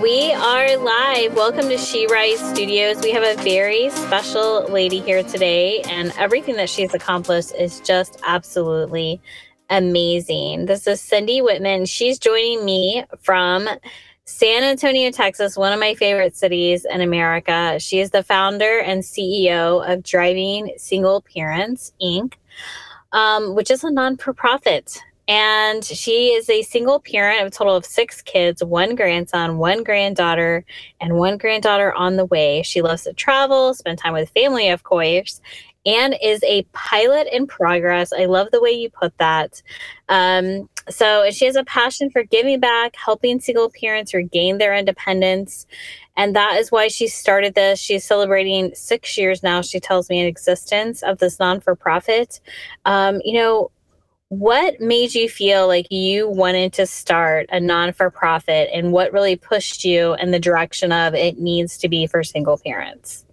we are live. Welcome to She Rise Studios. We have a very special lady here today, and everything that she's accomplished is just absolutely amazing. This is Cindy Whitman. She's joining me from San Antonio, Texas, one of my favorite cities in America. She is the founder and CEO of Driving Single Parents, Inc., um, which is a non for profit and she is a single parent of a total of six kids, one grandson, one granddaughter, and one granddaughter on the way. She loves to travel, spend time with family, of course, and is a pilot in progress. I love the way you put that. Um, so she has a passion for giving back, helping single parents regain their independence. And that is why she started this. She's celebrating six years now, she tells me, in existence of this non for profit. Um, you know, what made you feel like you wanted to start a non for profit and what really pushed you in the direction of it needs to be for single parents?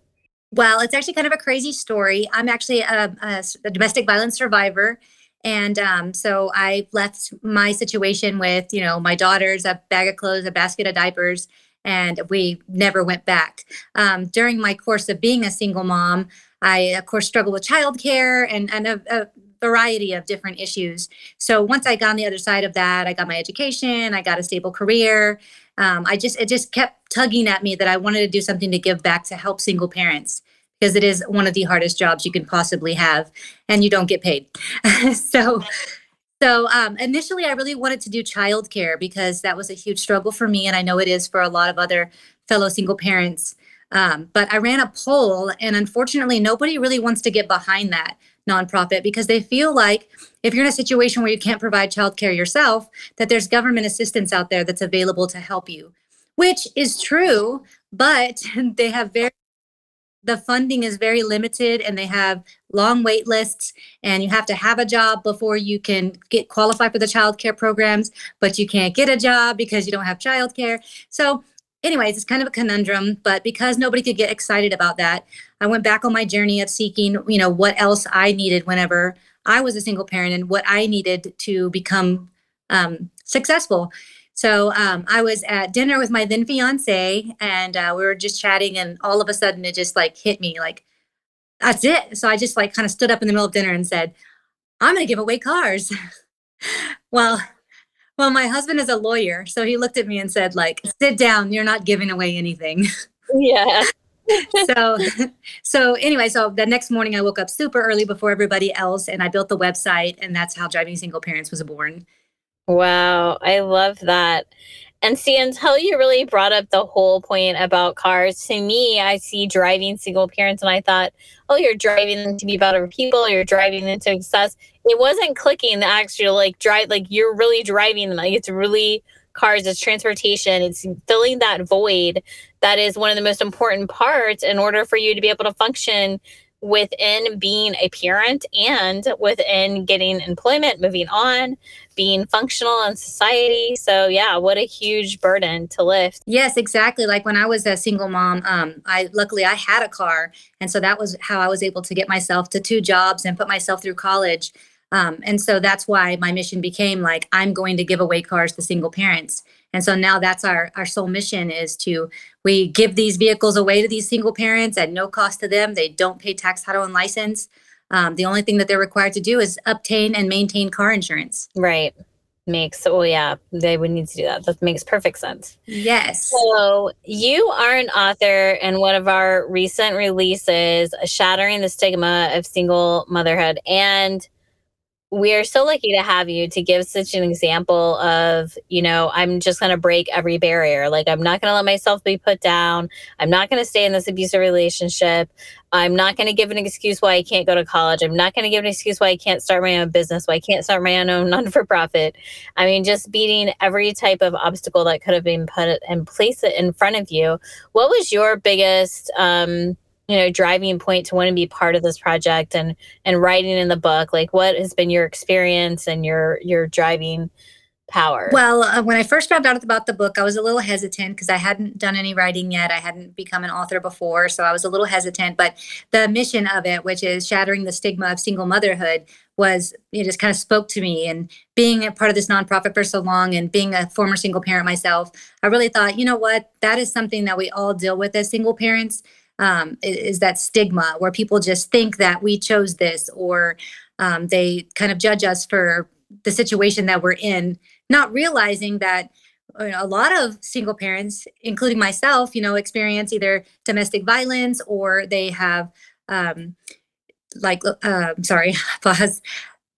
Well, it's actually kind of a crazy story. I'm actually a, a, a domestic violence survivor. And um, so I left my situation with, you know, my daughters, a bag of clothes, a basket of diapers, and we never went back. Um, during my course of being a single mom, I, of course, struggled with childcare and, and a, a variety of different issues. So once I got on the other side of that, I got my education, I got a stable career. Um, I just it just kept tugging at me that I wanted to do something to give back to help single parents because it is one of the hardest jobs you can possibly have, and you don't get paid. so. So um, initially, I really wanted to do childcare because that was a huge struggle for me, and I know it is for a lot of other fellow single parents. Um, but I ran a poll, and unfortunately, nobody really wants to get behind that nonprofit because they feel like if you're in a situation where you can't provide childcare yourself, that there's government assistance out there that's available to help you, which is true, but they have very the funding is very limited and they have long wait lists and you have to have a job before you can get qualified for the child care programs but you can't get a job because you don't have child care so anyways, it's kind of a conundrum, but because nobody could get excited about that, I went back on my journey of seeking, you know, what else I needed whenever I was a single parent and what I needed to become um, successful. So um, I was at dinner with my then fiance, and uh, we were just chatting, and all of a sudden it just like hit me, like that's it. So I just like kind of stood up in the middle of dinner and said, "I'm going to give away cars." well, well, my husband is a lawyer, so he looked at me and said, like, sit down, you're not giving away anything. Yeah. so so anyway, so the next morning I woke up super early before everybody else and I built the website and that's how Driving Single Parents was born. Wow, I love that. And see, until you really brought up the whole point about cars, to me, I see driving single parents, and I thought, oh, you're driving them to be better people, you're driving them to success. It wasn't clicking the actual like drive, like you're really driving them. Like it's really cars, it's transportation, it's filling that void that is one of the most important parts in order for you to be able to function within being a parent and within getting employment, moving on, being functional in society. So yeah, what a huge burden to lift. Yes, exactly. Like when I was a single mom, um, I luckily I had a car, and so that was how I was able to get myself to two jobs and put myself through college. Um, and so that's why my mission became like I'm going to give away cars to single parents. And so now that's our our sole mission is to we give these vehicles away to these single parents at no cost to them. They don't pay tax, title, and license. Um, the only thing that they're required to do is obtain and maintain car insurance. Right. Makes oh yeah, they would need to do that. That makes perfect sense. Yes. So you are an author and one of our recent releases, Shattering the Stigma of Single Motherhood. And we are so lucky to have you to give such an example of, you know, I'm just going to break every barrier. Like, I'm not going to let myself be put down. I'm not going to stay in this abusive relationship. I'm not going to give an excuse why I can't go to college. I'm not going to give an excuse why I can't start my own business, why I can't start my own non for profit. I mean, just beating every type of obstacle that could have been put and place it in front of you. What was your biggest, um, you know driving point to want to be part of this project and and writing in the book like what has been your experience and your your driving power? Well, uh, when I first found out about the book, I was a little hesitant because I hadn't done any writing yet. I hadn't become an author before, so I was a little hesitant. But the mission of it, which is shattering the stigma of single motherhood, was it just kind of spoke to me. And being a part of this nonprofit for so long and being a former single parent myself, I really thought, you know what, that is something that we all deal with as single parents. Um, is, that stigma where people just think that we chose this or um, they kind of judge us for the situation that we're in not realizing that you know, a lot of single parents, including myself, you know, experience either domestic violence or they have, um, like, uh, sorry, pause.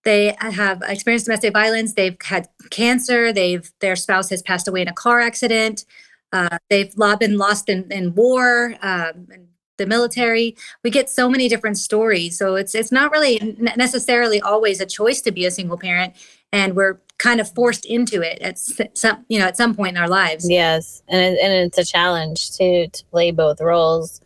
They have experienced domestic violence. They've had cancer. They've their spouse has passed away in a car accident. Uh, they've been lost in, in war. Um, the military. We get so many different stories. So it's it's not really necessarily always a choice to be a single parent and we're kind of forced into it at some you know at some point in our lives. Yes and it, and it's a challenge to to play both roles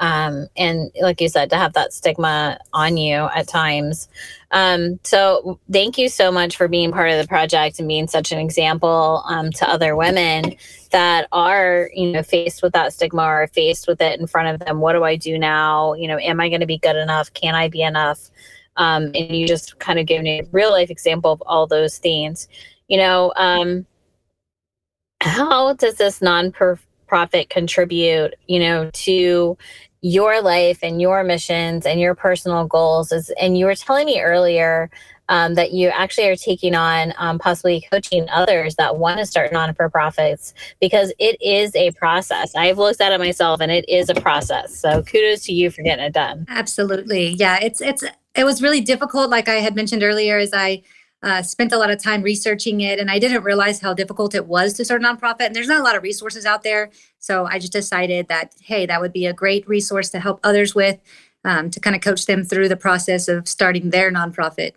um, and like you said to have that stigma on you at times. Um, so thank you so much for being part of the project and being such an example um, to other women that are you know faced with that stigma or faced with it in front of them. What do i do now? You know am i going to be good enough? Can i be enough? Um, and you just kind of gave me a real life example of all those things. You know, um, how does this non-profit contribute, you know, to your life and your missions and your personal goals? Is and you were telling me earlier um, that you actually are taking on um, possibly coaching others that want to start non for profits because it is a process. I've looked at it myself and it is a process. So kudos to you for getting it done. Absolutely. Yeah, it's it's it was really difficult. Like I had mentioned earlier, as I uh, spent a lot of time researching it, and I didn't realize how difficult it was to start a nonprofit. And there's not a lot of resources out there, so I just decided that hey, that would be a great resource to help others with, um, to kind of coach them through the process of starting their nonprofit,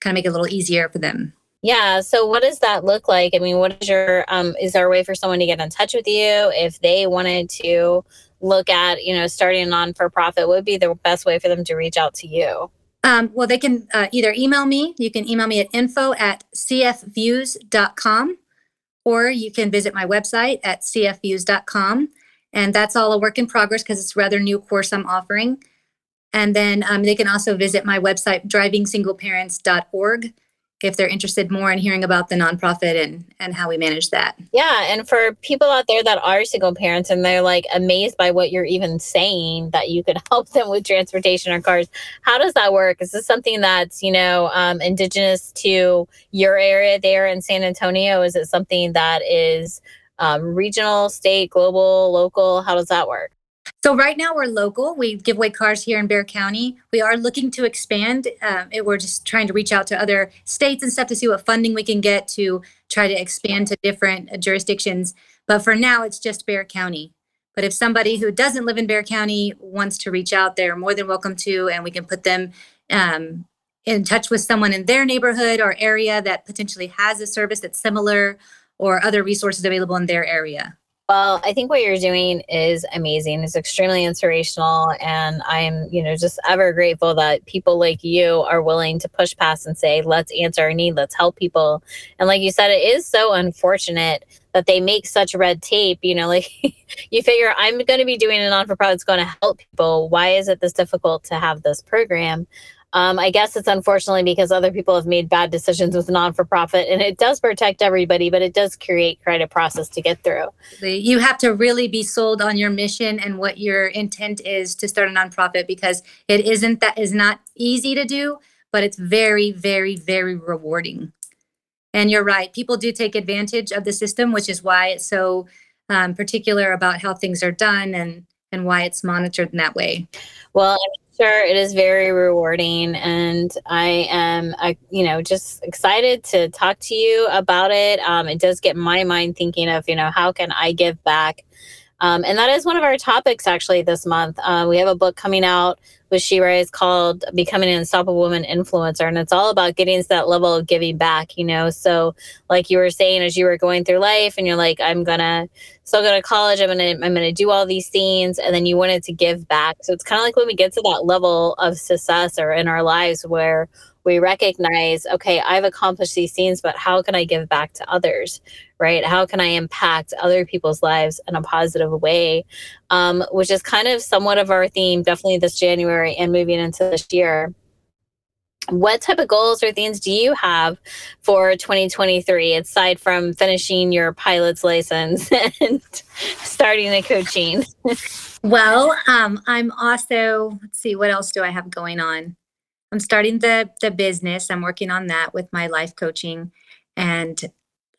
kind of make it a little easier for them. Yeah. So, what does that look like? I mean, what is your um, is there a way for someone to get in touch with you if they wanted to look at you know starting a non for profit? What would be the best way for them to reach out to you? Um, well, they can uh, either email me. You can email me at info at cfviews.com, or you can visit my website at cfviews.com. And that's all a work in progress because it's a rather new course I'm offering. And then um, they can also visit my website, driving drivingsingleparents.org if they're interested more in hearing about the nonprofit and and how we manage that. Yeah, and for people out there that are single parents and they're like amazed by what you're even saying that you could help them with transportation or cars, how does that work? Is this something that's you know um, indigenous to your area there in San Antonio? Is it something that is um, regional, state, global, local? How does that work? So right now we're local. We give away cars here in Bexar County. We are looking to expand. Um, it, we're just trying to reach out to other states and stuff to see what funding we can get to try to expand to different uh, jurisdictions. But for now, it's just Bexar County. But if somebody who doesn't live in Bexar County wants to reach out, they're more than welcome to, and we can put them um, in touch with someone in their neighborhood or area that potentially has a service that's similar or other resources available in their area. Well, I think what you're doing is amazing. It's extremely inspirational. And I'm, you know, just ever grateful that people like you are willing to push past and say, let's answer our need, let's help people. And like you said, it is so unfortunate that they make such red tape. You know, like you figure I'm going to be doing a non for profit that's going to help people. Why is it this difficult to have this program? Um, I guess it's unfortunately because other people have made bad decisions with non for profit, and it does protect everybody, but it does create quite a process to get through. You have to really be sold on your mission and what your intent is to start a nonprofit because it isn't that is not easy to do, but it's very, very, very rewarding. And you're right, people do take advantage of the system, which is why it's so um, particular about how things are done and and why it's monitored in that way. Well, Sure, it is very rewarding, and I am, uh, you know, just excited to talk to you about it. Um, it does get my mind thinking of, you know, how can I give back um, and that is one of our topics actually this month. Uh, we have a book coming out with She Rise called Becoming an Unstoppable Woman Influencer. And it's all about getting to that level of giving back, you know? So, like you were saying, as you were going through life and you're like, I'm going to still go to college, I'm going to, I'm going to do all these things. And then you wanted to give back. So it's kind of like when we get to that level of success or in our lives where we recognize, okay, I've accomplished these things, but how can I give back to others? Right? How can I impact other people's lives in a positive way? Um, which is kind of somewhat of our theme, definitely this January and moving into this year what type of goals or things do you have for 2023 aside from finishing your pilot's license and starting the coaching well um, i'm also let's see what else do i have going on i'm starting the the business i'm working on that with my life coaching and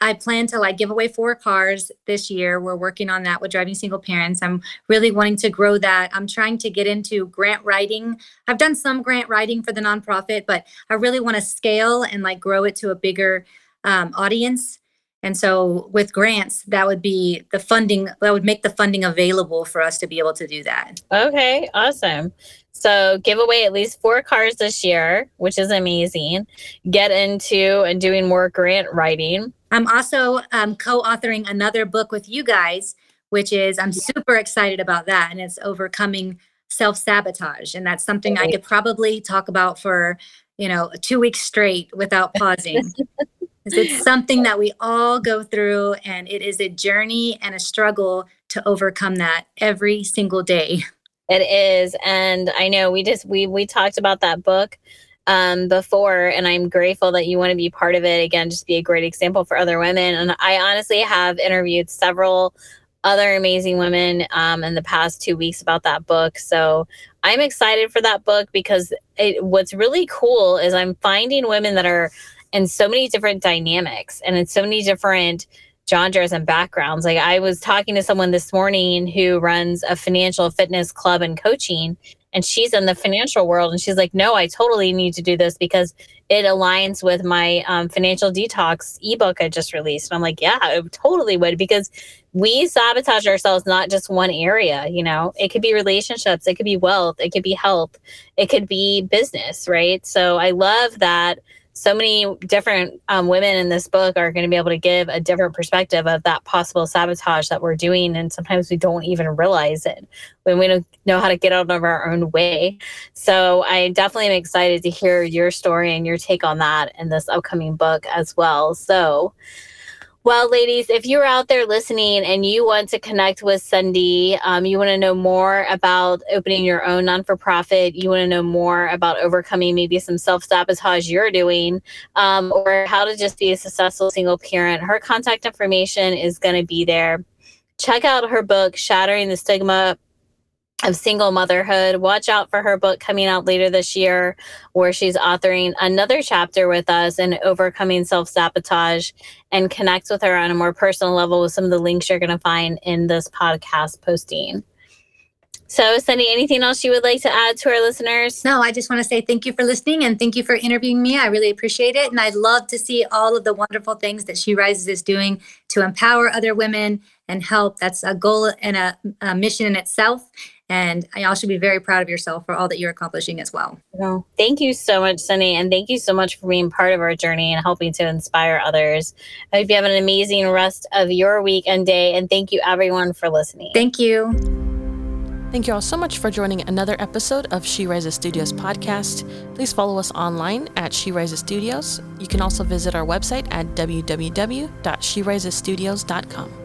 I plan to like give away four cars this year. We're working on that with driving single parents. I'm really wanting to grow that. I'm trying to get into grant writing. I've done some grant writing for the nonprofit, but I really want to scale and like grow it to a bigger um, audience. And so with grants, that would be the funding, that would make the funding available for us to be able to do that. Okay, awesome. So give away at least four cars this year, which is amazing. Get into and doing more grant writing. I'm also um, co-authoring another book with you guys, which is I'm super excited about that, and it's overcoming self-sabotage, and that's something I could probably talk about for you know two weeks straight without pausing. it's something that we all go through, and it is a journey and a struggle to overcome that every single day. It is, and I know we just we we talked about that book um, before, and I'm grateful that you want to be part of it. Again, just be a great example for other women. And I honestly have interviewed several other amazing women um, in the past two weeks about that book. So I'm excited for that book because it, what's really cool is I'm finding women that are in so many different dynamics and in so many different genres and backgrounds. Like I was talking to someone this morning who runs a financial fitness club and coaching, and she's in the financial world, and she's like, "No, I totally need to do this because it aligns with my um, financial detox ebook I just released." And I'm like, "Yeah, it totally would," because we sabotage ourselves not just one area. You know, it could be relationships, it could be wealth, it could be health, it could be business, right? So I love that so many different um, women in this book are going to be able to give a different perspective of that possible sabotage that we're doing and sometimes we don't even realize it when we don't know how to get out of our own way. So i definitely am excited to hear your story and your take on that in this upcoming book as well. So well, ladies, if you're out there listening and you want to connect with Cindy, um, you want to know more about opening your own non for profit, you want to know more about overcoming maybe some self sabotage you're doing, um, or how to just be a successful single parent, her contact information is going to be there. Check out her book, Shattering the Stigma of single motherhood. Watch out for her book coming out later this year, where she's authoring another chapter with us in overcoming self sabotage and connect with her on a more personal level with some of the links you're going to find in this podcast posting. So, Cindy, anything else you would like to add to our listeners? No, I just want to say thank you for listening and thank you for interviewing me. I really appreciate it. And I'd love to see all of the wonderful things that She Rises is doing to empower other women and help. That's a goal and a, a mission in itself. And I also be very proud of yourself for all that you're accomplishing as well. Well, thank you so much, Sunny. And thank you so much for being part of our journey and helping to inspire others. I hope you have an amazing rest of your week and day. And thank you, everyone, for listening. Thank you. Thank you all so much for joining another episode of She Rises Studios podcast. Please follow us online at She Rises Studios. You can also visit our website at www.sherisesstudios.com.